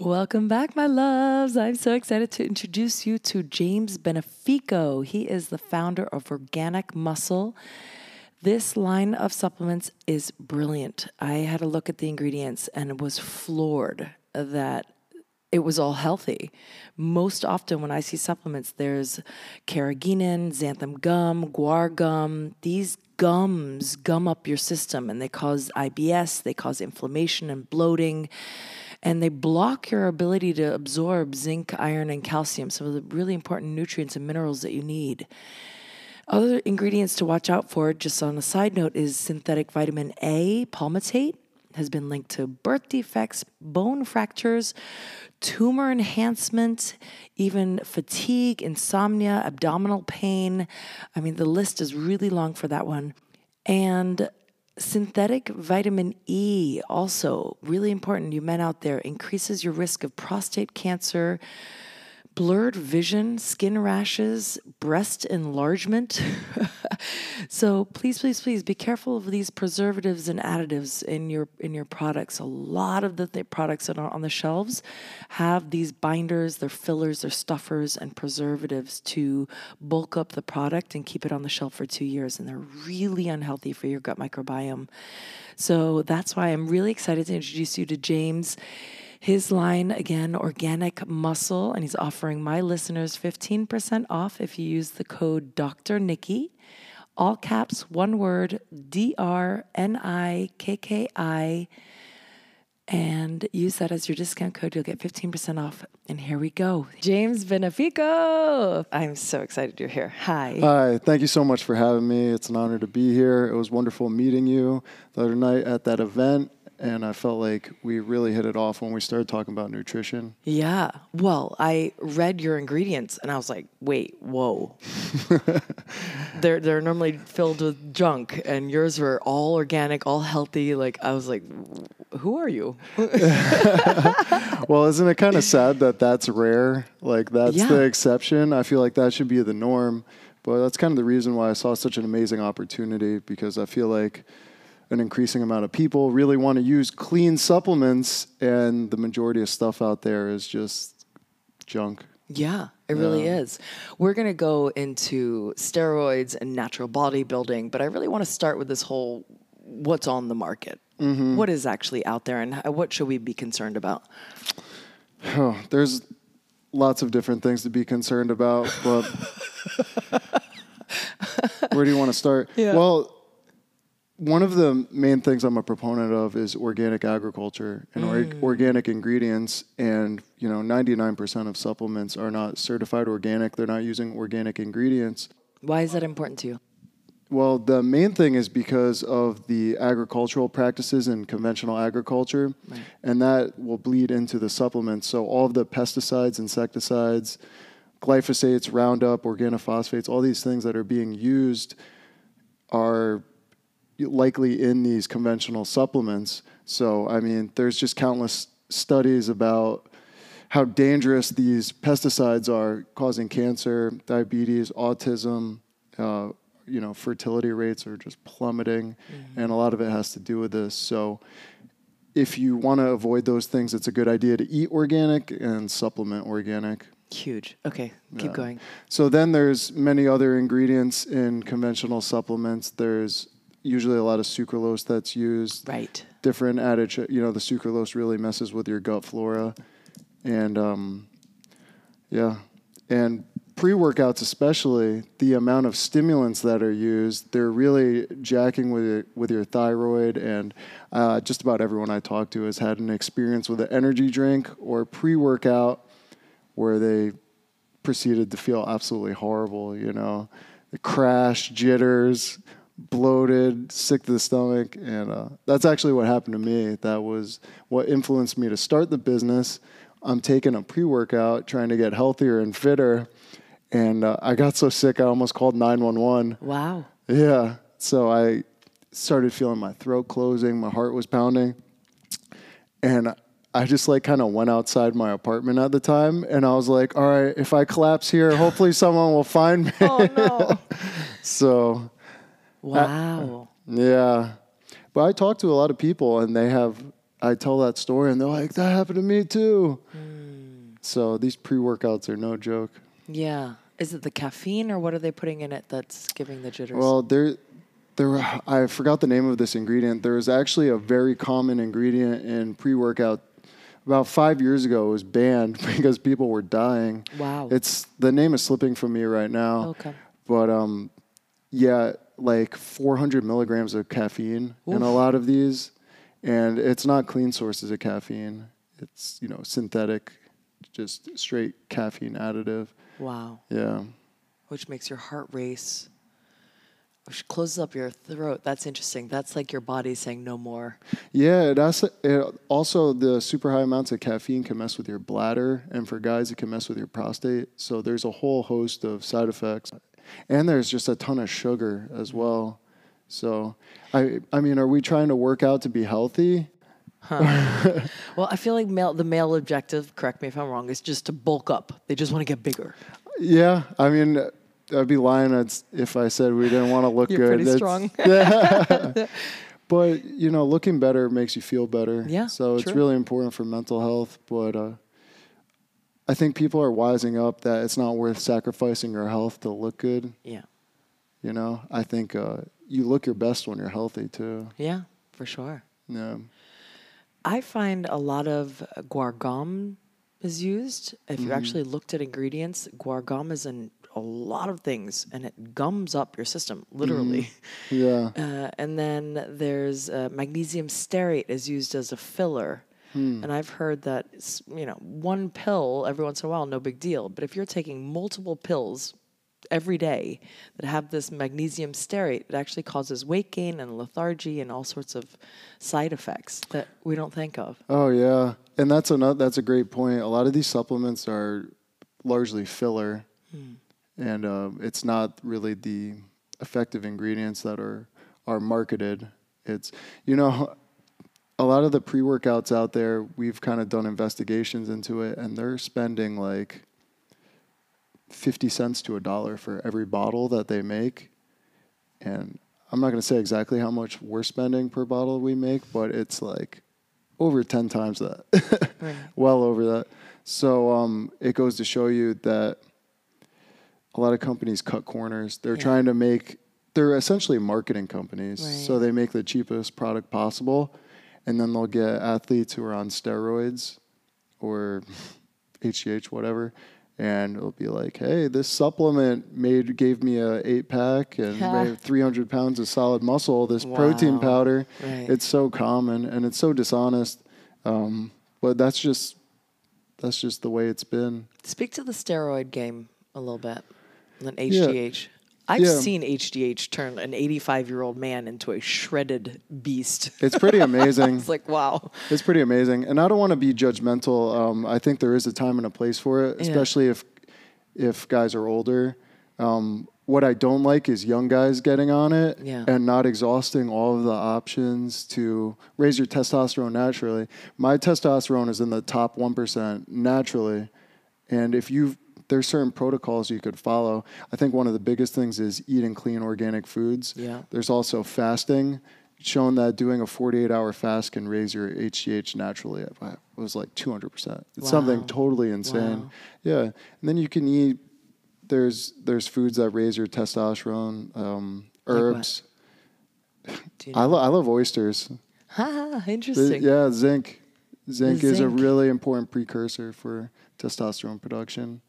Welcome back, my loves. I'm so excited to introduce you to James Benefico. He is the founder of Organic Muscle. This line of supplements is brilliant. I had a look at the ingredients and was floored that it was all healthy. Most often, when I see supplements, there's carrageenan, xanthan gum, guar gum. These gums gum up your system and they cause IBS, they cause inflammation and bloating and they block your ability to absorb zinc, iron, and calcium, some of the really important nutrients and minerals that you need. Other ingredients to watch out for, just on a side note, is synthetic vitamin A, palmitate, has been linked to birth defects, bone fractures, tumor enhancement, even fatigue, insomnia, abdominal pain. I mean, the list is really long for that one. And Synthetic vitamin E, also really important, you men out there, increases your risk of prostate cancer, blurred vision, skin rashes, breast enlargement. so please, please, please be careful of these preservatives and additives in your in your products. A lot of the th- products that are on the shelves have these binders, their fillers, their stuffers, and preservatives to bulk up the product and keep it on the shelf for two years, and they're really unhealthy for your gut microbiome. So that's why I'm really excited to introduce you to James. His line again, organic muscle, and he's offering my listeners 15% off if you use the code Dr. Nikki. All caps, one word, D R N I K K I, and use that as your discount code. You'll get 15% off. And here we go. James Benefico. I'm so excited you're here. Hi. Hi, thank you so much for having me. It's an honor to be here. It was wonderful meeting you the other night at that event and I felt like we really hit it off when we started talking about nutrition. Yeah. Well, I read your ingredients and I was like, wait, whoa. they're they're normally filled with junk and yours were all organic, all healthy. Like I was like, who are you? well, isn't it kind of sad that that's rare? Like that's yeah. the exception. I feel like that should be the norm. But that's kind of the reason why I saw such an amazing opportunity because I feel like an increasing amount of people really want to use clean supplements, and the majority of stuff out there is just junk. Yeah, it really is. We're going to go into steroids and natural bodybuilding, but I really want to start with this whole what's on the market. Mm-hmm. What is actually out there, and what should we be concerned about? Oh, there's lots of different things to be concerned about, but where do you want to start? Yeah. Well, one of the main things I'm a proponent of is organic agriculture and mm. or, organic ingredients. And you know, 99% of supplements are not certified organic. They're not using organic ingredients. Why is that important to you? Well, the main thing is because of the agricultural practices in conventional agriculture, right. and that will bleed into the supplements. So all of the pesticides, insecticides, glyphosates, Roundup, organophosphates, all these things that are being used are likely in these conventional supplements. So, I mean, there's just countless studies about how dangerous these pesticides are causing cancer, diabetes, autism. Uh, you know, fertility rates are just plummeting, mm-hmm. and a lot of it has to do with this. So, if you want to avoid those things, it's a good idea to eat organic and supplement organic. Huge. Okay, keep yeah. going. So then there's many other ingredients in conventional supplements. There's usually a lot of sucralose that's used. Right. Different adage, you know, the sucralose really messes with your gut flora, and um, yeah, and pre-workouts especially the amount of stimulants that are used they're really jacking with it, with your thyroid and uh, just about everyone i talk to has had an experience with an energy drink or pre-workout where they proceeded to feel absolutely horrible you know the crash jitters bloated, sick to the stomach, and uh, that's actually what happened to me. That was what influenced me to start the business. I'm taking a pre-workout, trying to get healthier and fitter, and uh, I got so sick I almost called 911. Wow. Yeah. So I started feeling my throat closing, my heart was pounding, and I just like kind of went outside my apartment at the time, and I was like, "All right, if I collapse here, hopefully someone will find me." Oh no! so Wow. yeah. But I talk to a lot of people and they have I tell that story, and they're like, "That happened to me too." Hmm. So these pre-workouts are no joke. Yeah. Is it the caffeine or what are they putting in it that's giving the jitters? Well, there, there. I forgot the name of this ingredient. There was actually a very common ingredient in pre-workout. About five years ago, it was banned because people were dying. Wow. It's the name is slipping from me right now. Okay. But um, yeah, like 400 milligrams of caffeine in a lot of these, and it's not clean sources of caffeine. It's you know synthetic, just straight caffeine additive. wow. Yeah. Which makes your heart race. Which closes up your throat. That's interesting. That's like your body saying no more. Yeah, it also, it also the super high amounts of caffeine can mess with your bladder, and for guys, it can mess with your prostate. So there's a whole host of side effects, and there's just a ton of sugar as well. So, I I mean, are we trying to work out to be healthy? Well, I feel like male, the male objective, correct me if I'm wrong, is just to bulk up. They just want to get bigger. Yeah, I mean, I'd be lying if I said we didn't want to look You're good. pretty That's- strong. But you know, looking better makes you feel better. Yeah, So it's really important for mental health. But uh, I think people are wising up that it's not worth sacrificing your health to look good. yeah. You know, I think uh, you look your best when you're healthy too. Yeah, for sure. Yeah. I find a lot of uh, guargum is used. If you actually looked at ingredients, guargum is in a lot of things and it gums up your system, literally. Yeah. Uh, and then there's uh, magnesium stearate is used as a filler. And I've heard that you know one pill every once in a while, no big deal. But if you're taking multiple pills every day that have this magnesium stearate, it actually causes weight gain and lethargy and all sorts of side effects that we don't think of. Oh yeah, and that's another. That's a great point. A lot of these supplements are largely filler, and um, it's not really the effective ingredients that are are marketed. It's you know, a lot of the pre workouts out there. We've kind of done investigations into it, and they're spending like fifty cents to a dollar for every bottle that they make, and I'm not going to say exactly how much we're spending per bottle we make, but it's like over 10 times that. Right. well over that. So um, it goes to show you that a lot of companies cut corners. They're Yeah. trying to make, they're essentially marketing companies. So they make the cheapest product possible. And then they'll get athletes who are on steroids or HGH, whatever. And it'll be like, hey, this supplement made gave me a eight pack and made 300 pounds of solid muscle. This protein powder, Right. it's so common and it's so dishonest. Um, but that's just that's just the way it's been. Speak to the steroid game a little bit. And then HGH. I've Yeah. seen HGH turn an 85 year old man into a shredded beast. It's pretty amazing. it's like, wow. It's pretty amazing, and I don't want to be judgmental. Um, I think there is a time and a place for it, Yeah. especially if if guys are older. Um, what I don't like is young guys getting on it Yeah. and not exhausting all of the options to raise your testosterone naturally. My testosterone is in the top one percent naturally, and if you there's certain protocols you could follow. I think one of the biggest things is eating clean organic foods. Yeah. There's also fasting, shown that doing a 48 hour fast can raise your HGH naturally. It was like 200%. It's something totally insane. Wow. Yeah. And then you can eat, there's, there's foods that raise your testosterone, um, herbs. Do you I, lo- I love oysters. The- interesting. yeah, zinc. Zinc is a really important precursor for testosterone production.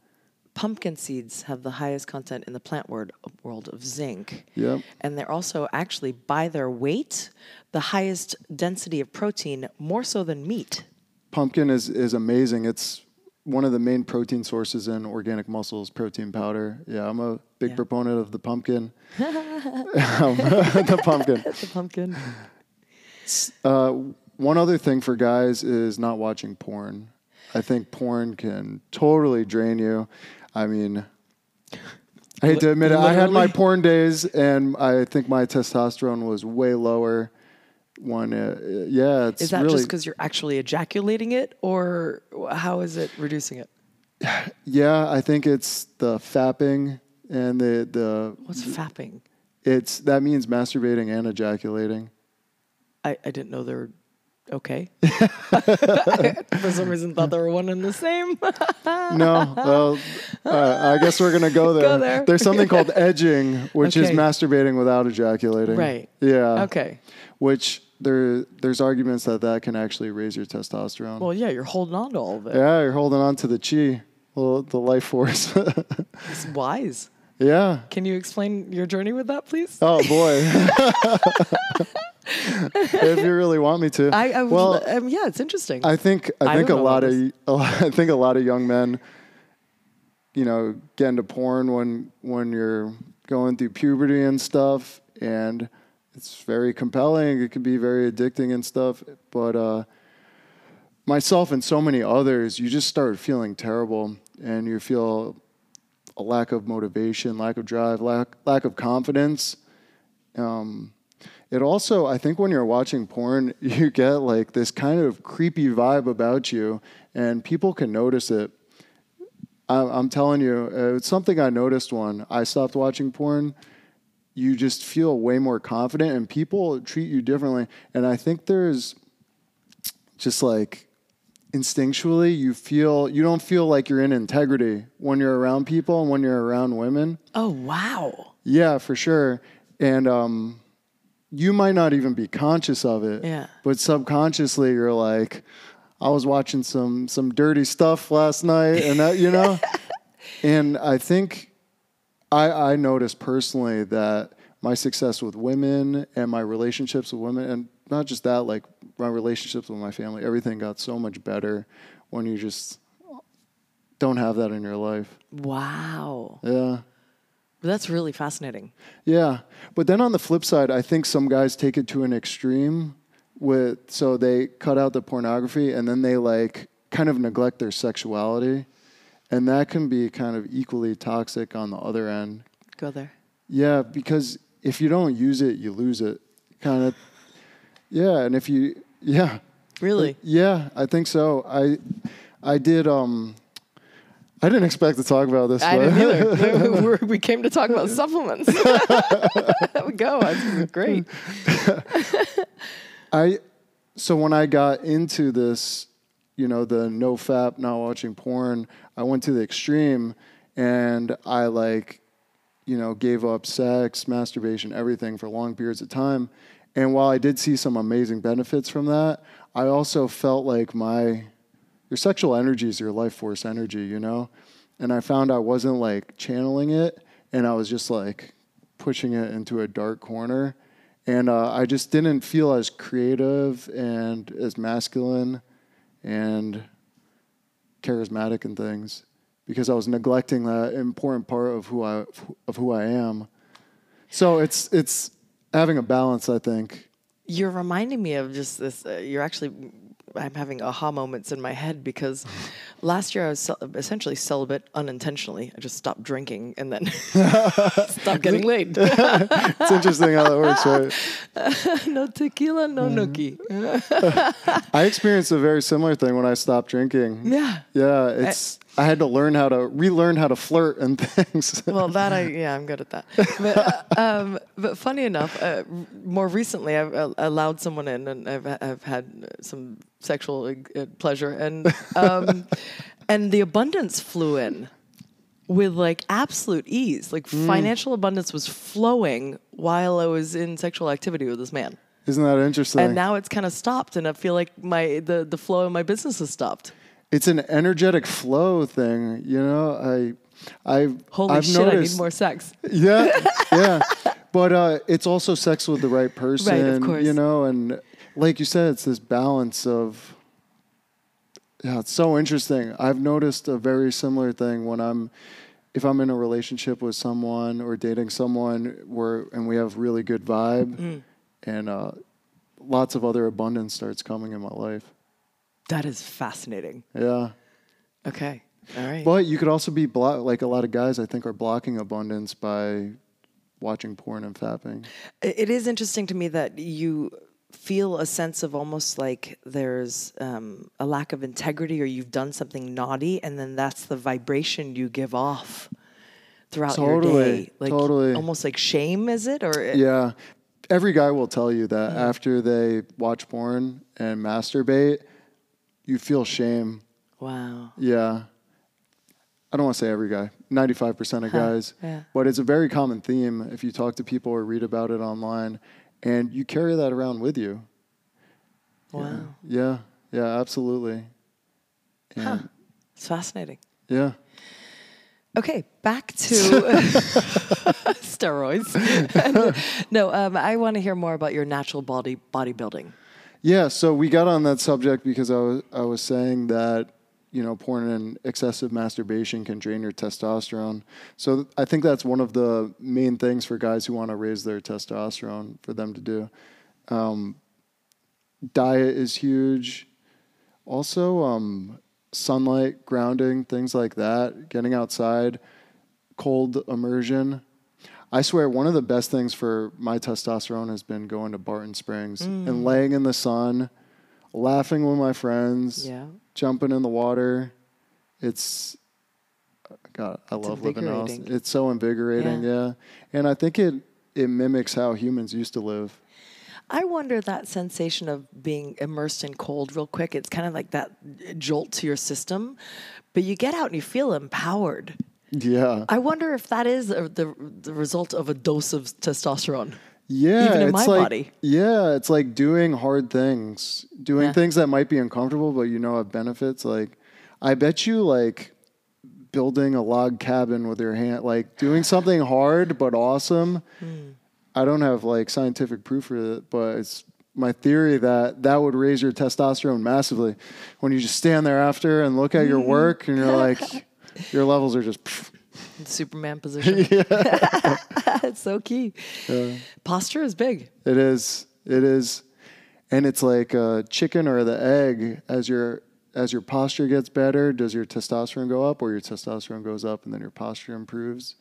Pumpkin seeds have the highest content in the plant word, world of zinc. Yep. And they're also actually, by their weight, the highest density of protein, more so than meat. Pumpkin is, is amazing. It's one of the main protein sources in organic muscles, protein powder. Yeah, I'm a big Yeah. proponent of the pumpkin. Um, the pumpkin. The pumpkin. Uh, one other thing for guys is not watching porn. I think porn can totally drain you. I mean, I hate to admit it. I had my porn days, and I think my testosterone was way lower. One, uh, yeah, it's Is that really just because you're actually ejaculating it, or how is it reducing it? yeah. I think it's the fapping and the the What's fapping? it's that means masturbating and ejaculating. I, I didn't know there were Okay. For some reason, thought they were one and the same. No, well, uh, I guess we're gonna go there. Go there. There's something called edging, which is masturbating without ejaculating. Right. Yeah. okay. Which there there's arguments that that can actually raise your testosterone. Well, yeah, you're holding on to all of it. yeah, you're holding on to the chi, the life force. It's wise. Yeah. Can you explain your journey with that, please? Oh boy. if you really want me to. I, I well, um, yeah, it's interesting. I think I I think a lot of a lot, I think a lot of young men, you know, get into porn when when you're going through puberty and stuff, and it's very compelling. It can be very addicting and stuff. But uh, myself and so many others, you just start feeling terrible, and you feel a lack of motivation, lack of drive, lack lack of confidence. Um, it also, I think, when you're watching porn, you get like this kind of creepy vibe about you, and people can notice it. I, I'm telling you, uh, it's something I noticed when I stopped watching porn. You just feel way more confident, and people treat you differently. And I think there's just like instinctually, you feel you don't feel like you're in integrity when you're around people and when you're around women. oh, wow. Yeah, for sure. And um, you might not even be conscious of it. Yeah. But subconsciously, you're like, I was watching some some dirty stuff last night, and that you know. and I think I I noticed personally that my success with women and my relationships with women, and not just that, like my relationships with my family, everything got so much better when you just don't have that in your life. Wow. Yeah. That's really fascinating. Yeah, but then on the flip side, I think some guys take it to an extreme with so they cut out the pornography and then they like kind of neglect their sexuality, and that can be kind of equally toxic on the other end. Go there. Yeah, because if you don't use it, you lose it. Kind of. Yeah, and if you yeah Really? yeah, I think so. I I did um. I didn't expect to talk about this. I but- didn't either. We came to talk about supplements. there we go. This is great. I so when I got into this, you know, the no fap, not watching porn, I went to the extreme and I like, you know, gave up sex, masturbation, everything for long periods of time. And while I did see some amazing benefits from that, I also felt like my your sexual energy is your life force energy, you know? And I found I wasn't like channeling it and I was just like pushing it into a dark corner. And uh, I just didn't feel as creative and as masculine and charismatic and things because I was neglecting that important part of who I of who I am. So it's it's having a balance, I think. You're reminding me of just this. Uh, you're actually, I'm having aha moments in my head because last year I was cel- essentially celibate unintentionally. I just stopped drinking and then stopped getting laid. It's interesting how that works, right? no tequila, no nookie. I experienced a very similar thing when I stopped drinking. Yeah. Yeah, it's I had to learn how to relearn how to flirt and things. Well, that I yeah, I'm good at that. But, uh, um, but funny enough, uh, more recently I've uh, allowed someone in, and I've I've had some sexual uh, pleasure, and um, and the abundance flew in with like absolute ease. Like financial abundance was flowing while I was in sexual activity with this man, Isn't that interesting? and now it's kind of stopped, and I feel like my the the flow of my business has stopped. It's an energetic flow thing, you know. I I Holy I've shit! noticed, I need more sex. Yeah, yeah. But uh, it's also sex with the right person, course. you know, and like you said, it's this balance of. Yeah, it's so interesting. I've noticed a very similar thing when I'm, if I'm in a relationship with someone or dating someone where and we have really good vibe, Mm. and uh, lots of other abundance starts coming in my life. That is fascinating. Yeah. Okay, all right. But you could also be blo- like a lot of guys I think are blocking abundance by watching porn and fapping. It it is interesting to me that you feel a sense of almost like there's um, a lack of integrity or you've done something naughty, and then that's the vibration you give off throughout your day. Like totally. almost like shame, is it? Or Yeah. every guy will tell you that after they watch porn and masturbate, you feel shame. Wow. Yeah. I don't want to say every guy, 95% of guys, yeah. but it's a very common theme if you talk to people or read about it online and you carry that around with you. Wow. Yeah. Yeah, absolutely. And It's fascinating. yeah. Okay, back to steroids. no, um, I want to hear more about your natural body bodybuilding. Yeah, so we got on that subject because I was I was saying that you know porn and excessive masturbation can drain your testosterone. So I think that's one of the main things for guys who want to raise their testosterone for them to do. Um, diet is huge. Also, um, sunlight, grounding, things like that. Getting outside, cold immersion. I swear, one of the best things for my testosterone has been going to Barton Springs Mm. and laying in the sun, laughing with my friends, Yeah. jumping in the water. It's, God, I It's love living else. invigorating. It's so invigorating, Yeah. yeah. And I think it it mimics how humans used to live. I wonder that sensation of being immersed in cold real quick. It's kind of like that jolt to your system, but you get out and you feel empowered. Yeah, I wonder if that is a, the the result of a dose of testosterone. yeah. even in it's my like, body. Yeah, it's like doing hard things, doing Yeah. things that might be uncomfortable, but you know have benefits. Like, I bet you like building a log cabin with your hand, like doing something hard but awesome. Hmm. I don't have like scientific proof for it, but it's my theory that that would raise your testosterone massively when you just stand there after and look at your work and you're like, your levels are just. Superman position. it's so key. Posture is big. It is. It is. And it's like a chicken or the egg. As your as your posture gets better, does your testosterone go up, or your testosterone goes up, and then your posture improves?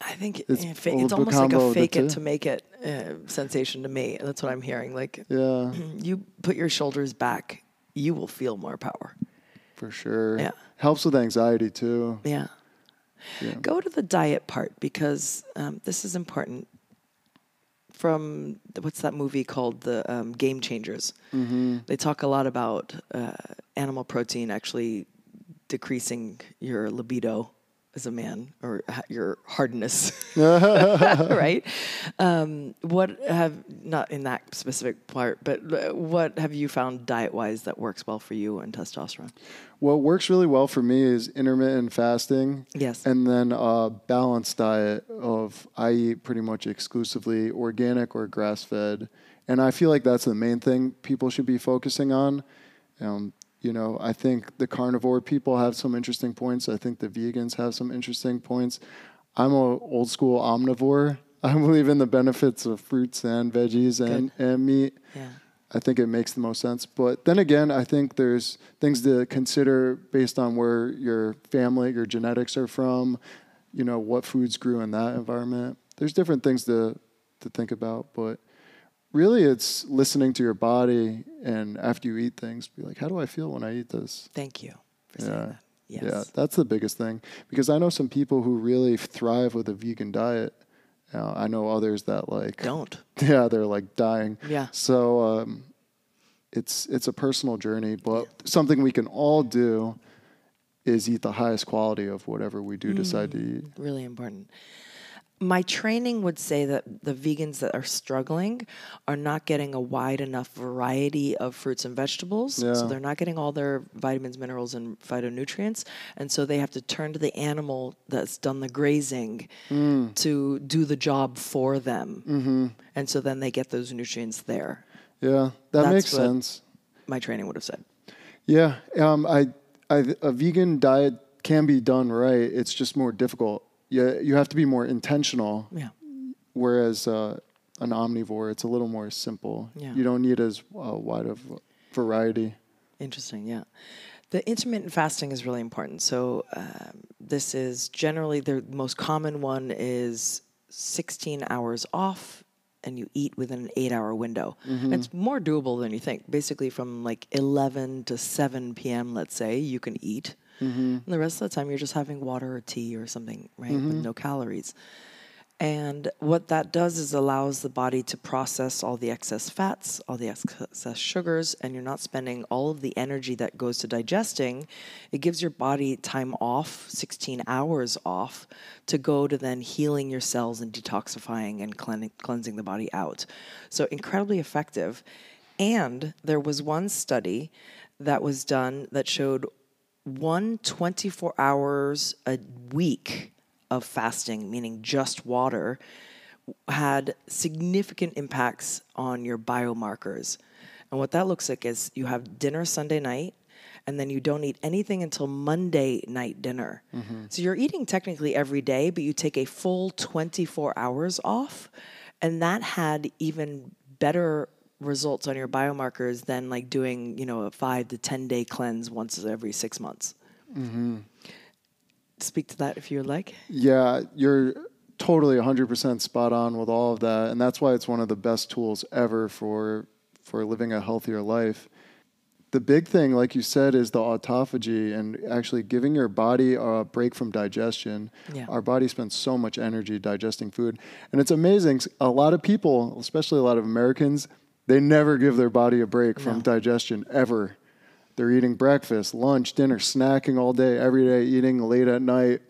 I think It's it's, almost like a fake it to make it uh, sensation to me. That's what I'm hearing. Like Yeah, you put your shoulders back, you will feel more power. for sure. Yeah. Helps with anxiety too. Yeah. Go to the diet part because um, this is important. From the, what's that movie called? The um, Game Changers. Mm-hmm. They talk a lot about uh, animal protein actually decreasing your libido as a man or your hardness, right? Um, what have not in that specific part, but uh, what have you found diet wise that works well for you and testosterone? What works really well for me is intermittent fasting. Yes. And then a balanced diet of I eat pretty much exclusively organic or grass fed. And I feel like that's the main thing people should be focusing on. Um, you know, I think the carnivore people have some interesting points. I think the vegans have some interesting points. I'm a old school omnivore. I believe in the benefits of fruits and veggies and, and meat. Yeah. I think it makes the most sense. But then again, I think there's things to consider based on where your family, your genetics are from, you know, what foods grew in that environment. There's different things to to think about, but really it's listening to your body and after you eat things, be like, how do I feel when I eat this? Thank you for saying Yeah. that. Yes. Yeah, that's the biggest thing because I know some people who really thrive with a vegan diet. Uh, I know others that like Don't. yeah, they're like dying. Yeah. So um, it's it's a personal journey, but something we can all do is eat the highest quality of whatever we do decide to eat. Really important. My training would say that the vegans that are struggling are not getting a wide enough variety of fruits and vegetables. Yeah. So they're not getting all their vitamins, minerals, and phytonutrients. And so they have to turn to the animal that's done the grazing Mm. to do the job for them. Mm-hmm. And so then they get those nutrients there. Yeah, that That's makes sense. My training would have said. Yeah, um, I, I, a vegan diet can be done right. It's just more difficult. Yeah, you have to be more intentional. Yeah. Whereas uh, an omnivore, it's a little more simple. Yeah. You don't need as uh, wide of variety. Interesting, yeah. The intermittent fasting is really important. So um, this is generally the most common one is 16 hours off and you eat within an eight hour window. It's more doable than you think. Basically from like 11 to 7 p.m., let's say, you can eat. Mm-hmm. And the rest of the time you're just having water or tea or something, right? With mm-hmm. no calories. And what that does is allows the body to process all the excess fats, all the excess sugars, and you're not spending all of the energy that goes to digesting. It gives your body time off, 16 hours off, to go to then healing your cells and detoxifying and clean- cleansing the body out. So, incredibly effective. And there was one study that was done that showed one 24 hours a week of fasting, meaning just water, had significant impacts on your biomarkers. And what that looks like is you have dinner Sunday night, and then you don't eat anything until Monday night dinner. Mm-hmm. So you're eating technically every day, but you take a full 24 hours off. And that had even better results on your biomarkers than like doing, you know, a five to 10 day cleanse once every six months. Mm-hmm. Speak to that if you would like. Yeah, you're totally 100% spot on with all of that, and that's why it's one of the best tools ever for for living a healthier life. The big thing, like you said, is the autophagy and actually giving your body a break from digestion. Yeah. Our body spends so much energy digesting food, and it's amazing. A lot of people, especially a lot of Americans, they never give their body a break from No. digestion ever. They're eating breakfast, lunch, dinner, snacking all day, every day, eating late at night.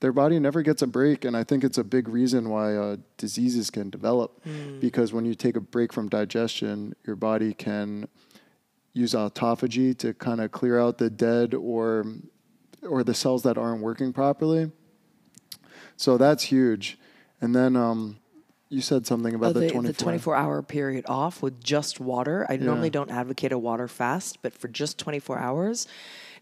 Their body never gets a break. And I think it's a big reason why uh, diseases can develop. Because when you take a break from digestion, your body can use autophagy to kind of clear out the dead or, or the cells that aren't working properly. So that's huge. And then um, you said something about Oh, the, the, 24. the 24 hour period off with just water. I normally don't advocate a water fast, but for just 24 hours,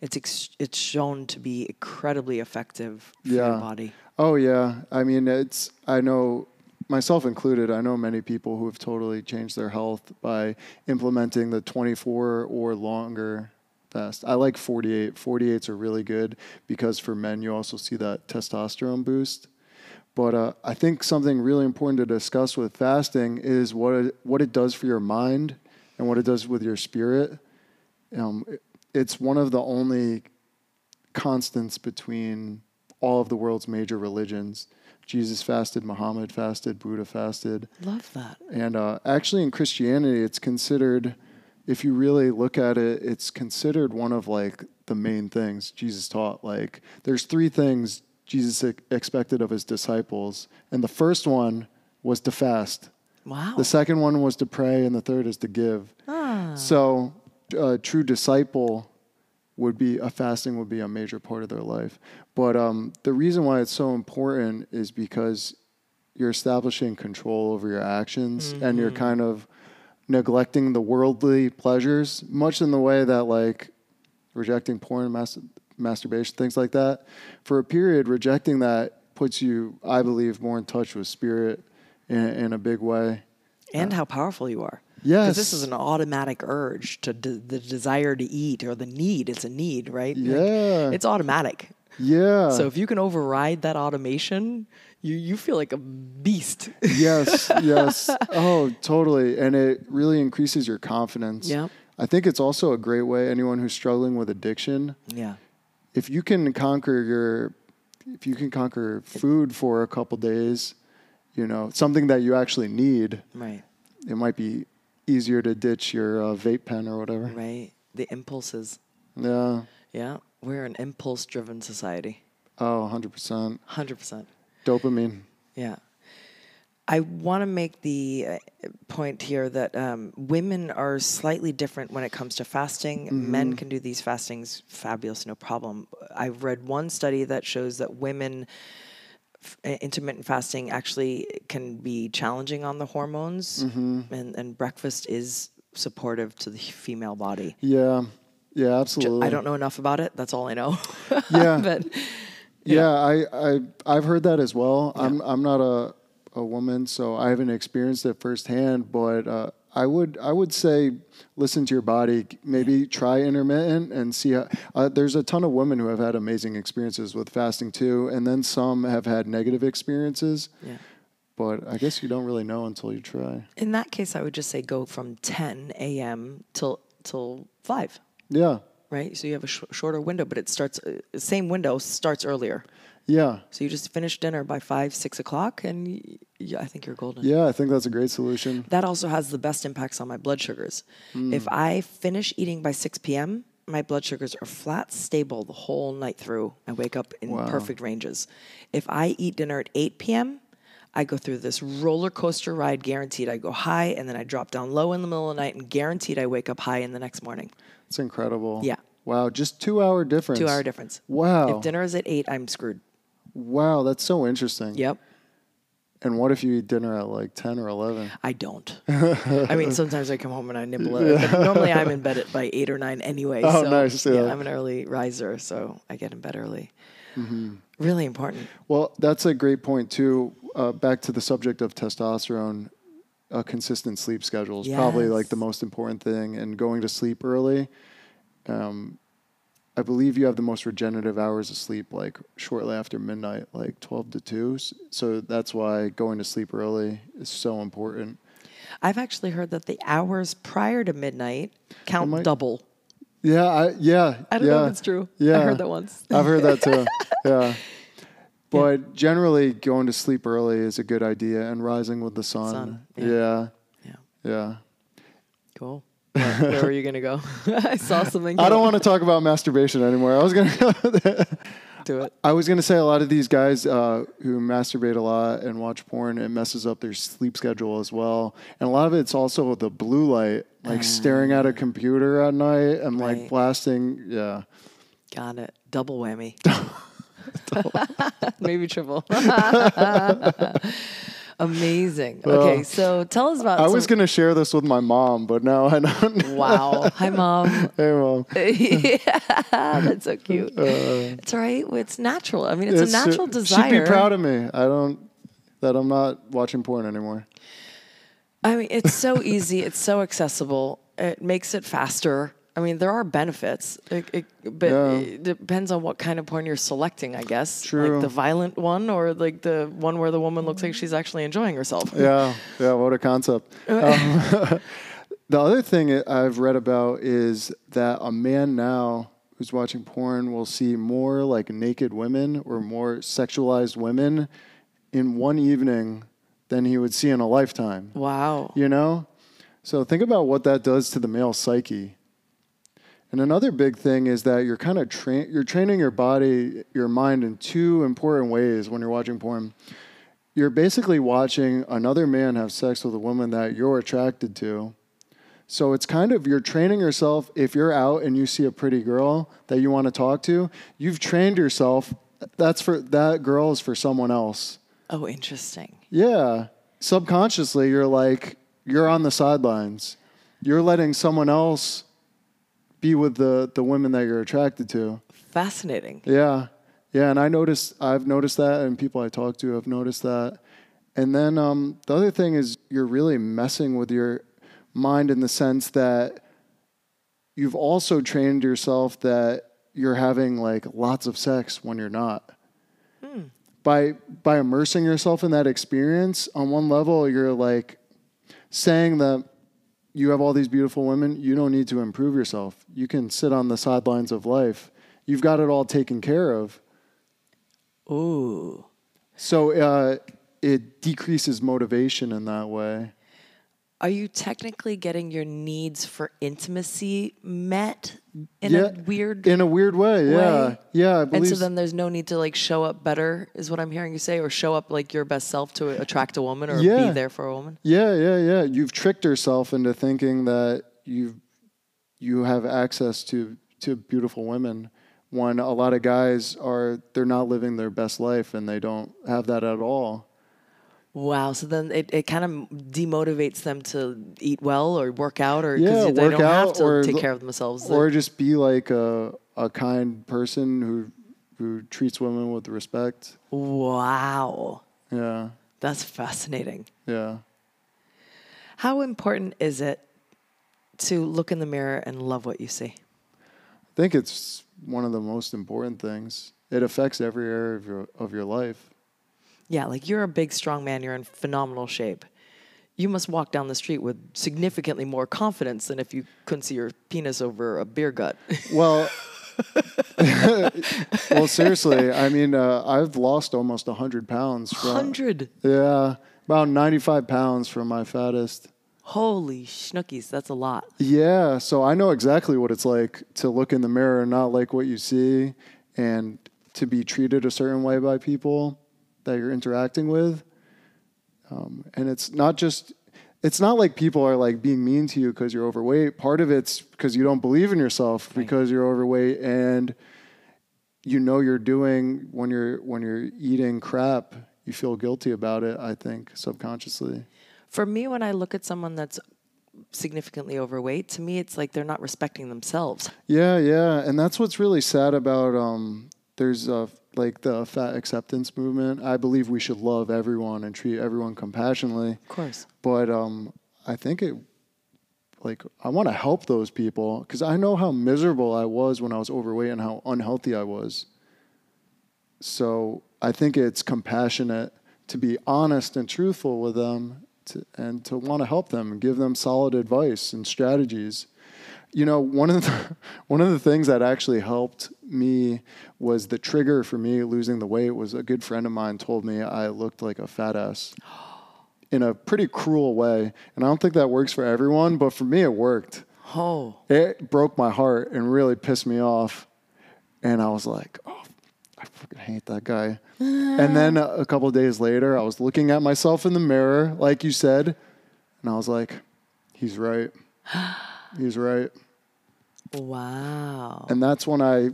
it's ex- it's shown to be incredibly effective for your body. Oh yeah, I mean it's. I know myself included. I know many people who have totally changed their health by implementing the 24 or longer fast. I like 48. 48s are really good because for men you also see that testosterone boost. But uh, I think something really important to discuss with fasting is what it, what it does for your mind and what it does with your spirit. Um, it- it's one of the only constants between all of the world's major religions. Jesus fasted, Muhammad fasted, Buddha fasted. Love that. And uh, actually, in Christianity, it's considered, if you really look at it, it's considered one of like the main things Jesus taught. Like, there's three things Jesus expected of his disciples. And the first one was to fast, Wow. the second one was to pray, and the third is to give. Ah. So, a true disciple would be a fasting would be a major part of their life. But um, the reason why it's so important is because you're establishing control over your actions, and you're kind of neglecting the worldly pleasures, much in the way that like rejecting porn, mas- masturbation, things like that. For a period, rejecting that puts you, I believe, more in touch with spirit in, in a big way. and how powerful you are. Yes. Because this is an automatic urge to d- the desire to eat or the need. It's a need, right? Like, Yeah. it's automatic. Yeah. So if you can override that automation, you, you feel like a beast. yes, yes. Oh, totally. And it really increases your confidence. Yeah. I think it's also a great way, anyone who's struggling with addiction, yeah. If you can conquer your, if you can conquer food for a couple days, you know, something that you actually need, Right. it might be easier to ditch your uh, vape pen or whatever. Right. The impulses. Yeah. Yeah. We're an impulse driven society. Oh, 100%. 100%. Dopamine. Yeah. I want to make the uh, point here that um, women are slightly different when it comes to fasting. Men can do these fastings fabulous, no problem. I've read one study that shows that women f- intermittent fasting actually can be challenging on the hormones, and, and breakfast is supportive to the female body. Yeah. Yeah, absolutely. I don't know enough about it. That's all I know. Yeah. but Yeah, I, I I've heard that as well. I'm I'm not a a woman, so I haven't experienced it firsthand. But uh, I would I would say listen to your body. Maybe try intermittent and see. How, uh, there's a ton of women who have had amazing experiences with fasting too, and then some have had negative experiences. yeah. But I guess you don't really know until you try. In that case, I would just say go from 10 a.m. till till five. Yeah, right? So you have a sh- shorter window, but it starts uh, same window starts earlier. Yeah. So you just finish dinner by five, six o'clock, and y- yeah, I think you're golden. Yeah, I think that's a great solution. That also has the best impacts on my blood sugars. Hmm. If I finish eating by 6 p.m., my blood sugars are flat, stable the whole night through. I wake up in Wow. perfect ranges. If I eat dinner at 8 p.m., I go through this roller coaster ride, guaranteed. I go high and then I drop down low in the middle of the night, and guaranteed I wake up high in the next morning. It's incredible. Yeah. Wow, just two hour difference. Two hour difference. Wow. If dinner is at 8, I'm screwed. Wow, that's so interesting. Yep. And what if you eat dinner at like 10 or 11? I don't. I mean, sometimes I come home and I nibble it. But normally I'm in bed at by eight or nine anyway. Oh, so, nice, Yeah, yeah. I'm an early riser, so I get in bed early. Mm-hmm. Really important. Well, that's a great point, too. Uh, back to the subject of testosterone, a consistent sleep schedule is probably like the most important thing. And going to sleep early, um, I believe you have the most regenerative hours of sleep like shortly after midnight, like 12 to 2. So that's why going to sleep early is so important. I've actually heard that the hours prior to midnight count might- double. Yeah, I, yeah. I don't yeah, know if it's true. Yeah. I heard that once. I've heard that too. yeah. But generally, going to sleep early is a good idea, and rising with the sun. Sun, yeah. yeah. yeah, Yeah. Cool. Where, were you going to go? I saw something. I don't want to talk about masturbation anymore. I was gonna, do it. I was gonna say a lot of these guys uh, who masturbate a lot and watch porn, it messes up their sleep schedule as well. And a lot of it's also the blue light, like staring at a computer at night and like blasting. Yeah. Got it. Double whammy. Maybe triple. Amazing. Okay, so tell us about. I was gonna share this with my mom, but now I don't. Wow. Hi, mom. hey, mom. yeah, that's so cute. Uh, it's all right. It's natural. I mean, it's, a It's- natural She'd desire. be proud of me. I don't that I'm not watching porn anymore. I mean, it's so easy. It's so accessible. It makes it faster. I mean, there are benefits, it, it, but Yeah. it depends on what kind of porn you're selecting, I guess. True. Like the violent one or like the one where the woman looks like she's actually enjoying herself. Yeah, yeah. What a concept. Um, the other thing I've read about is that a man now who's watching porn will see more like naked women or more sexualized women in one evening than he would see in a lifetime. Wow. You know? So think about what that does to the male psyche. And another big thing is that you're kind of train you're training your body, your mind in two important ways when you're watching porn. You're basically watching another man have sex with a woman that you're attracted to. So it's kind of you're training yourself if you're out and you see a pretty girl that you want to talk to, you've trained yourself that's for that girl is for someone else. Oh, interesting. Yeah. Subconsciously, you're like, you're on the sidelines. You're letting someone else be with the, the women that you're attracted to. Fascinating. Yeah. Yeah. And I noticed, I've noticed that, and people I talk to have noticed that. And then um, the other thing is, you're really messing with your mind in the sense that you've also trained yourself that you're having like lots of sex when you're not by by immersing yourself in that experience on one level you're like saying that you have all these beautiful women you don't need to improve yourself. You can sit on the sidelines of life. You've got it all taken care of. Ooh. so uh, it decreases motivation in that way Are you technically getting your needs for intimacy met in yeah a weird in a weird way yeah way? yeah I And so then there's no need to like show up better, is what I'm hearing you say, or show up like your best self to attract a woman or Yeah. be there for a woman. Yeah, yeah, yeah. You've tricked yourself into thinking that you you have access to to beautiful women when a lot of guys are they're not living their best life and they don't have that at all. Wow. So then it, it kind of demotivates them to eat well or work out or Yeah, they don't have to or take care of themselves. Or just be like a a kind person who who treats women with respect. wow. Yeah. That's fascinating. Yeah. How important is it to look in the mirror and love what you see? I think it's one of the most important things. It affects every area of your of your life. Yeah, like you're a big, strong man. You're in phenomenal shape. you must walk down the street with significantly more confidence than if you couldn't see your penis over a beer gut. Well, well, seriously, I mean, uh, I've lost almost 100 pounds. From, 100. Yeah, about 95 pounds from my fattest. Holy schnookies, that's a lot. Yeah, so I know exactly what it's like to look in the mirror and not like what you see and to be treated a certain way by people that you're interacting with. Um, and it's not just, it's not like people are like being mean to you because you're overweight. Part of it's because you don't believe in yourself Right. because you're overweight and you know you're doing when you're when you're eating crap, you feel guilty about it, I think, subconsciously. For me, when I look at someone that's significantly overweight, to me, it's like they're not respecting themselves. Yeah, yeah, and that's what's really sad about um. There's uh like the fat acceptance movement. I believe we should love everyone and treat everyone compassionately, Of course. but um, I think it like I want to help those people because I know how miserable I was when I was overweight and how unhealthy I was. So I think it's compassionate to be honest and truthful with them to, and to want to help them and give them solid advice and strategies. You know, one of the one of the things that actually helped me was the trigger for me losing the weight was a good friend of mine told me I looked like a fat ass in a pretty cruel way. And I don't think that works for everyone, but for me it worked. Oh, It broke my heart and really pissed me off. And I was like, oh, I fucking hate that guy. and then a couple of days later, I was looking at myself in the mirror, like you said, and I was like, he's right. He's right. wow. And that's when I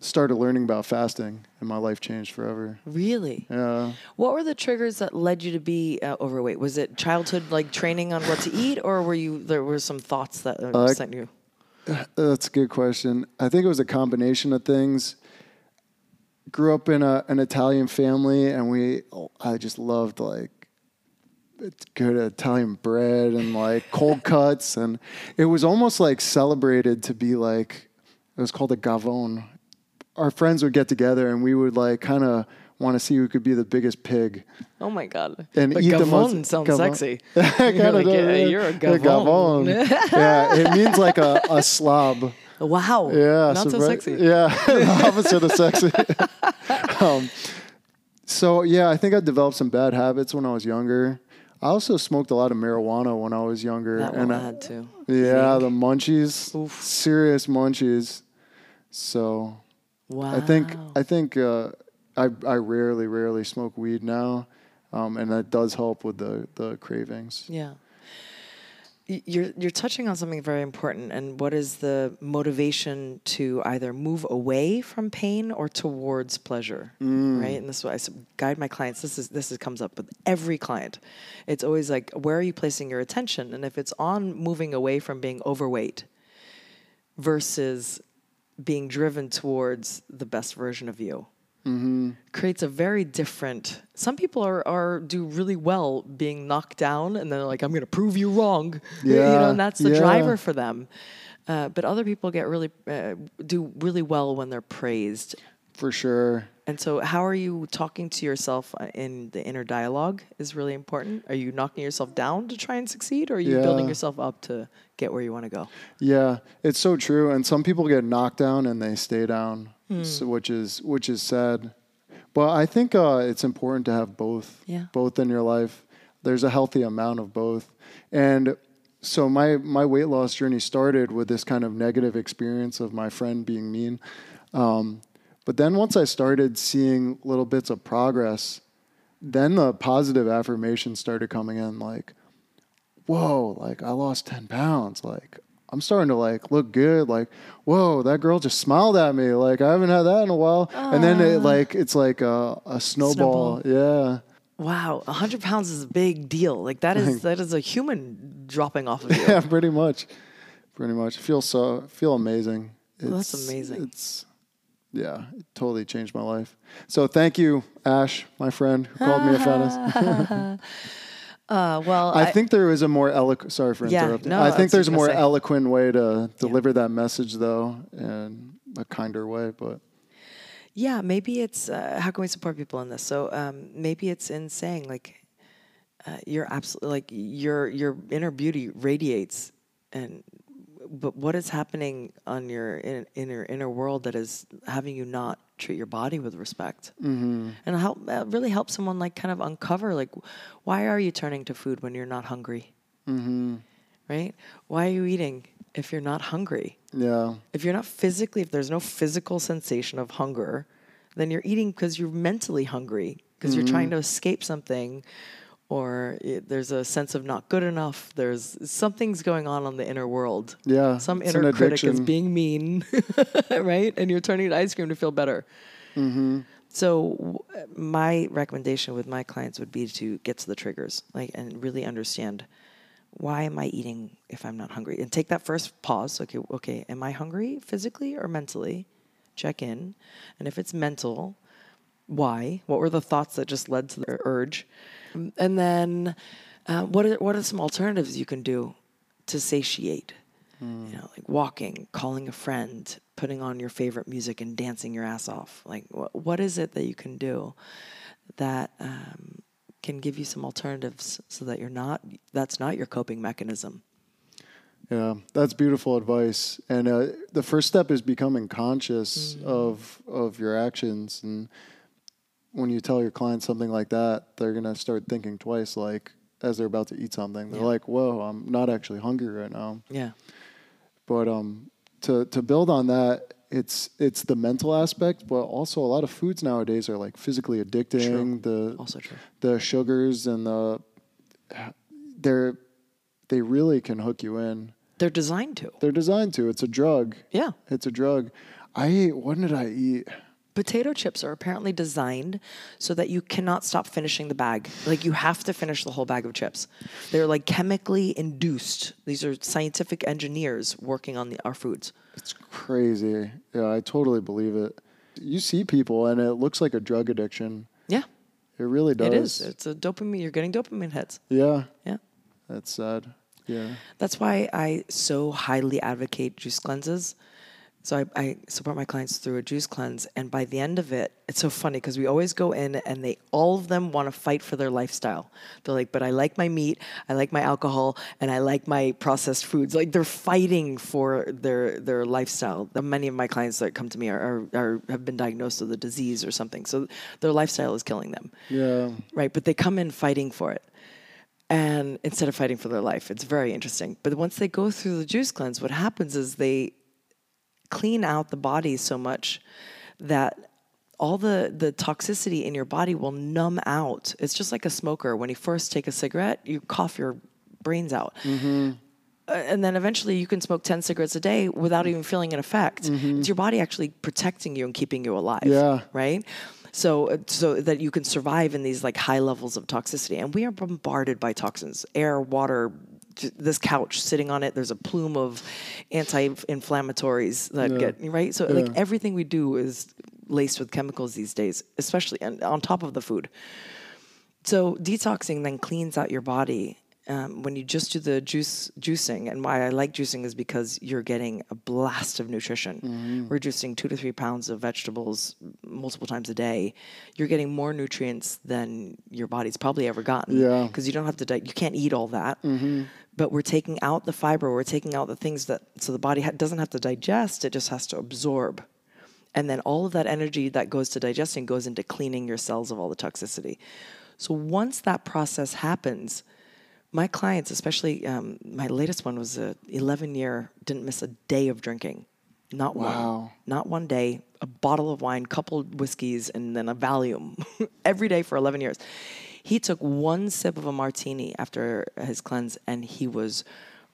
started learning about fasting, and my life changed forever. Really? Yeah. What were the triggers that led you to be uh, overweight? Was it childhood like training on what to eat, or were you there were some thoughts that uh, sent you? That's a good question. I think it was a combination of things. Grew up in a, an Italian family, and we, I just loved like good Italian bread and like cold cuts, and it was almost like celebrated to be like it was called a gavone. Our friends would get together, and we would like kind of want to see who could be the biggest pig. Oh my god! And but eat the gavone most- sounds sexy. You're, like, yeah, you're a gavone. yeah, it means like a, a slob. wow. Yeah, Not so right- sexy. Yeah, the opposite of sexy. um, so yeah, I think I developed some bad habits when I was younger. I also smoked a lot of marijuana when I was younger, That and I, had to. yeah, the munchies, Oof. serious munchies. So Wow. I think I think uh, I I rarely rarely smoke weed now, um, and that does help with the the cravings. Yeah. You're you're touching on something very important, and what is the motivation to either move away from pain or towards pleasure, mm. right? And this is what I guide my clients. This is this is, comes up with every client. It's always like, where are you placing your attention? And if it's on moving away from being overweight versus being driven towards the best version of you, creates a very different. Some people are, are do really well being knocked down, and then they're like, "I'm going to prove you wrong," yeah. you know, and that's the yeah. driver for them. Uh, but other people get really uh, do really well when they're praised. For sure. And so, how are you talking to yourself uh, in the inner dialogue is really important. Are you knocking yourself down to try and succeed, or are you building yourself up to get where you want to go? Yeah, it's so true. And some people get knocked down and they stay down, so, which is which is sad. But I think uh, it's important to have both, Yeah. both in your life. There's a healthy amount of both, and so my my weight loss journey started with this kind of negative experience of my friend being mean. Um, but then once I started seeing little bits of progress, then the positive affirmations started coming in, like whoa, like I lost 10 pounds. Like I'm starting to like look good. Like, whoa, that girl just smiled at me. Like I haven't had that in a while. And then it like, it's like a, a snowball. Yeah. Wow, hundred pounds is a big deal. Like that is that is a human dropping off of you. Yeah, pretty much. Pretty much. Feel so, feel amazing. Well, that's It's- amazing. It's, yeah, it totally changed my life. So thank you, Ash, my friend who called me a fat Uh, well, I think there is a more eloquent. Sorry for Yeah, interrupting. no, I think there's a I more eloquent way to deliver that message, though, in a kinder way. But Yeah, maybe it's uh, how can we support people in this? So um, maybe it's in saying like, uh, you're absolutely like your your inner beauty radiates and but what is happening on your in, inner inner world that is having you not treat your body with respect mm-hmm. and help uh, really help someone like kind of uncover like why are you turning to food when you're not hungry mm-hmm. right why are you eating if you're not hungry Yeah. if you're not physically if there's no physical sensation of hunger then you're eating because you're mentally hungry because you're trying to escape something or it, there's a sense of not good enough. There's something's going on on the inner world. Yeah, some inner critic is being mean right? And you're turning to ice cream to feel better. Mm-hmm. so w- my recommendation with my clients would be to get to the triggers like and really understand why am i eating if i'm not hungry? And take that first pause. Okay okay am i hungry physically or mentally? Check in. And if it's mental why? What were the thoughts that just led to the urge and then uh, what are what are some alternatives you can do to satiate you know like walking calling a friend putting on your favorite music and dancing your ass off like wh- what is it that you can do that um, can give you some alternatives so that you're not that's not your coping mechanism Yeah, that's beautiful advice. And uh, the first step is becoming conscious Mm-hmm. of of your actions. And when you tell your clients something like that, they're gonna start thinking twice. Like as they're about to eat something, they're Yeah. like, "Whoa, I'm not actually hungry right now." yeah But um, to to build on that, it's it's the mental aspect, but also a lot of foods nowadays are like physically addicting. The also true the sugars and the they're they really can hook you in. they're designed to They're designed to. It's a drug. yeah It's a drug. I ate. What did I eat? Potato chips are apparently designed so that you cannot stop finishing the bag. Like you have to finish the whole bag of chips. They're like chemically induced. These are scientific engineers working on the, our foods. It's crazy. Yeah, I totally believe it. You see people, and it looks like a drug addiction. Yeah, It really does. it is. It's a dopamine. You're getting dopamine hits. Yeah, Yeah. that's sad. Yeah. That's why I so highly advocate juice cleanses. So I, I support my clients through a juice cleanse, and by the end of it, it's so funny because we always go in and they all of them want to fight for their lifestyle. They're like, "But I like my meat, I like my alcohol, and I like my processed foods." Like they're fighting for their their lifestyle. Many of my clients that come to me are, are, are have been diagnosed with a disease or something, so their lifestyle is killing them Yeah. right? But they come in fighting for it. And instead of fighting for their life, it's very interesting. But once they go through the juice cleanse, what happens is they clean out the body so much that all the, the toxicity in your body will numb out. It's just like a smoker. When you first take a cigarette, you cough your brains out. Uh, and then eventually you can smoke 10 cigarettes a day without even feeling an effect. It's your body actually protecting you and keeping you alive. Yeah. Right? So, so that you can survive in these like high levels of toxicity. And we are bombarded by toxins air, water, this couch sitting on it, there's a plume of anti inflammatories that get, right? So, like everything we do is laced with chemicals these days, especially and on top of the food. So detoxing then cleans out your body. Um, when you just do the juice juicing, and why I like juicing is because you're getting a blast of nutrition. We're juicing two to three pounds of vegetables multiple times a day. You're getting more nutrients than your body's probably ever gotten. Yeah. because you don't have to. Di- you can't eat all that. But we're taking out the fiber. We're taking out the things that so the body ha- doesn't have to digest. It just has to absorb. And then all of that energy that goes to digesting goes into cleaning your cells of all the toxicity. So once that process happens, my clients, especially um, my latest one, was a 11 year, didn't miss a day of drinking, not one, not one day. A bottle of wine, couple whiskeys, and then a Valium every day for 11 years. He took one sip of a martini after his cleanse, and he was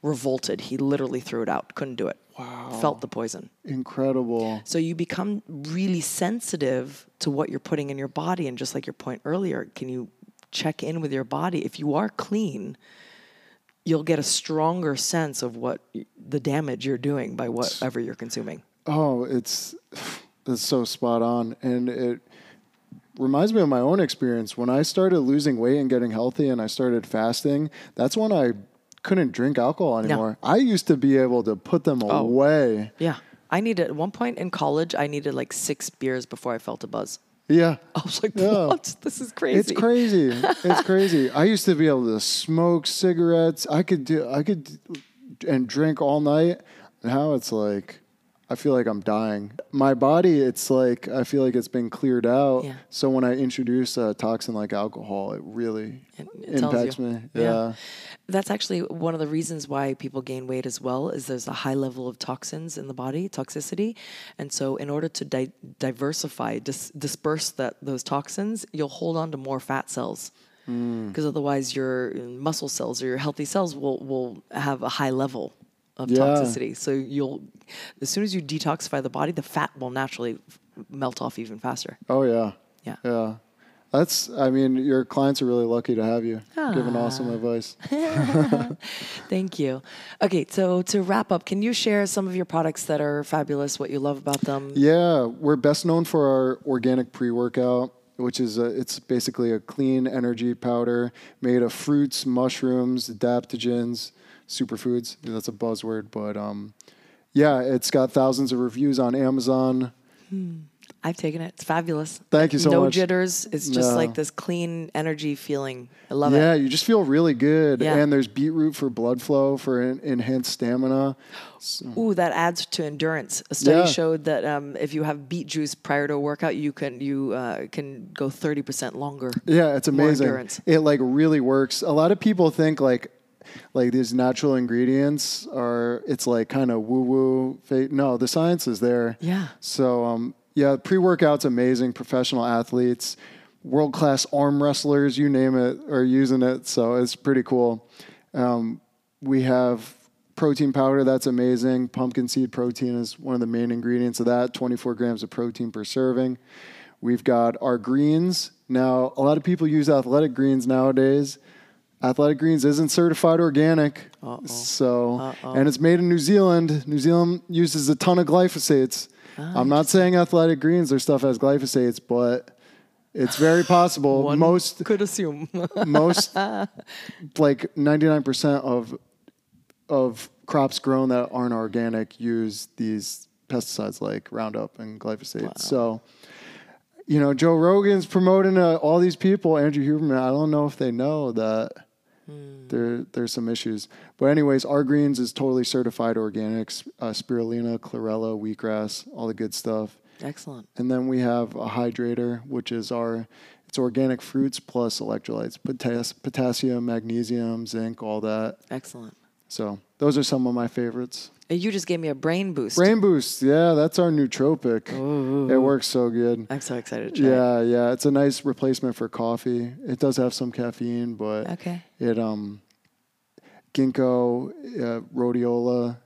revolted. He literally threw it out, couldn't do it. Wow. Felt the poison. Incredible. So you become really sensitive to what you're putting in your body. And just like your point earlier, can you check in with your body? If you are clean, you'll get a stronger sense of what the damage you're doing by whatever you're consuming. Oh, it's it's so spot on, and it reminds me of my own experience when I started losing weight and getting healthy, and I started fasting. That's when I couldn't drink alcohol anymore. I used to be able to put them Oh. away. Yeah. I needed, at one point in college, I needed like six beers before I felt a buzz. Yeah. I was like, Yeah. what? This is crazy. It's crazy. it's crazy. I used to be able to smoke cigarettes. I could do. I could and drink all night. Now it's like I feel like I'm dying. My body, it's like I feel like it's been cleared out. Yeah. So when I introduce a toxin like alcohol, it really It- it impacts me. Yeah. That's actually one of the reasons why people gain weight as well is there's a high level of toxins in the body, toxicity. And so in order to di- diversify, dis- disperse that those toxins, you'll hold on to more fat cells. Mm. Because otherwise your muscle cells or your healthy cells will, will have a high level of Yeah. toxicity. So you'll as soon as you detoxify the body, the fat will naturally melt off even faster. Oh yeah. Yeah. Yeah. That's. I mean, your clients are really lucky to have you. Giving awesome Ah. advice. Thank you. Okay, so to wrap up, can you share some of your products that are fabulous, what you love about them? Yeah, we're best known for our organic pre-workout, which is a, it's basically a clean energy powder made of fruits, mushrooms, adaptogens, superfoods. That's a buzzword, but um, yeah, it's got thousands of reviews on Amazon. I've taken it. It's fabulous. Thank you so no much. jitters. It's just No. like this clean energy feeling. I love yeah, it. Yeah, you just feel really good. Yeah. And there's beetroot for blood flow for en- enhanced stamina. Ooh, that adds to endurance. A study Yeah. showed that um, if you have beet juice prior to a workout, you can you uh, can go thirty percent longer. Yeah, it's More amazing. endurance. It like really works. A lot of people think like like these natural ingredients are it's like kind of woo woo. No, the science is there. Yeah. So um yeah, pre-workout's amazing. Professional athletes, world class arm wrestlers, you name it, are using it. So it's pretty cool. Um, we have protein powder that's amazing. Pumpkin seed protein is one of the main ingredients of that. 24 grams of protein per serving. We've got our greens. Now, a lot of people use athletic greens nowadays. Athletic Greens isn't certified organic. So, and it's made in New Zealand. New Zealand uses a ton of glyphosates. I'm not saying Athletic Greens, their stuff has glyphosates, but it's very possible. One most could assume. most like 99% of of crops grown that aren't organic use these pesticides like Roundup and glyphosate. So, you know, Joe Rogan's promoting uh, all these people, Andrew Huberman. I don't know if they know that there there's some issues. But anyways, our greens is totally certified organics, uh, spirulina, chlorella, wheatgrass, all the good stuff. Excellent. And then we have a hydrator, which is our it's organic fruits plus electrolytes, potas- potassium, magnesium, zinc, all that. Excellent. So those are some of my favorites. And you just gave me a brain boost. Brain Boost, yeah, that's our nootropic. It works so good. I'm so excited to try. it. Yeah, yeah, it's a nice replacement for coffee. It does have some caffeine, but Okay. it um ginkgo, uh, rhodiola,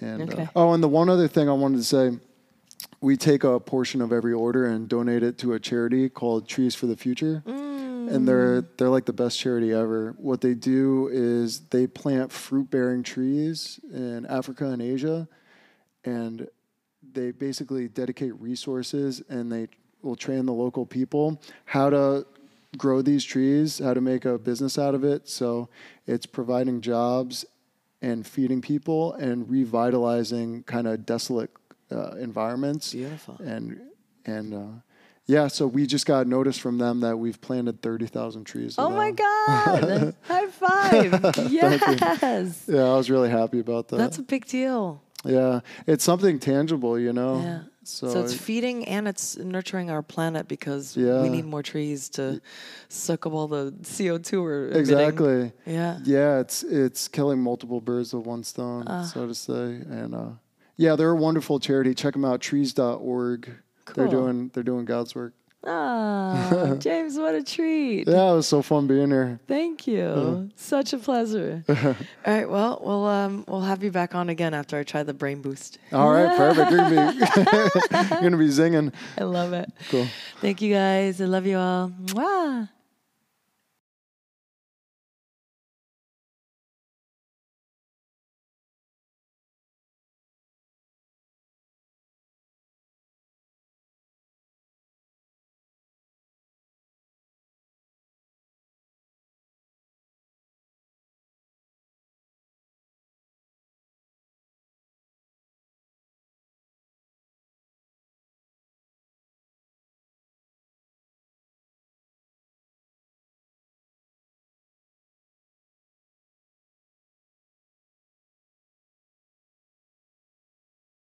and Okay. uh, oh, and the one other thing I wanted to say, we take a portion of every order and donate it to a charity called Trees for the Future, and they're they're like the best charity ever. What they do is they plant fruit bearing trees in Africa and Asia, and they basically dedicate resources and they will train the local people how to grow these trees, how to make a business out of it. So it's providing jobs and feeding people and revitalizing kind of desolate uh, environments. Beautiful. And and uh, yeah, so we just got notice from them that we've planted thirty thousand trees. Oh my. God. High five. yes. Yeah, I was really happy about that. That's a big deal. yeah, it's something tangible, you know. Yeah. So, So, it's feeding and it's nurturing our planet because Yeah. we need more trees to suck up all the CO2 we're emitting. exactly. Yeah. Yeah, it's it's killing multiple birds with one stone, Ah. so to say. And uh, yeah, they're a wonderful charity. Check them out, trees.org. They're doing they're doing God's work. Ah, James, what a treat. Yeah, it was so fun being here. Thank you. Such a pleasure. All right. Well, we'll um, we'll have you back on again after I try the brain boost. All right, perfect. You're gonna be you're gonna be zinging. I love it. Cool. Thank you guys. I love you all. Mwah.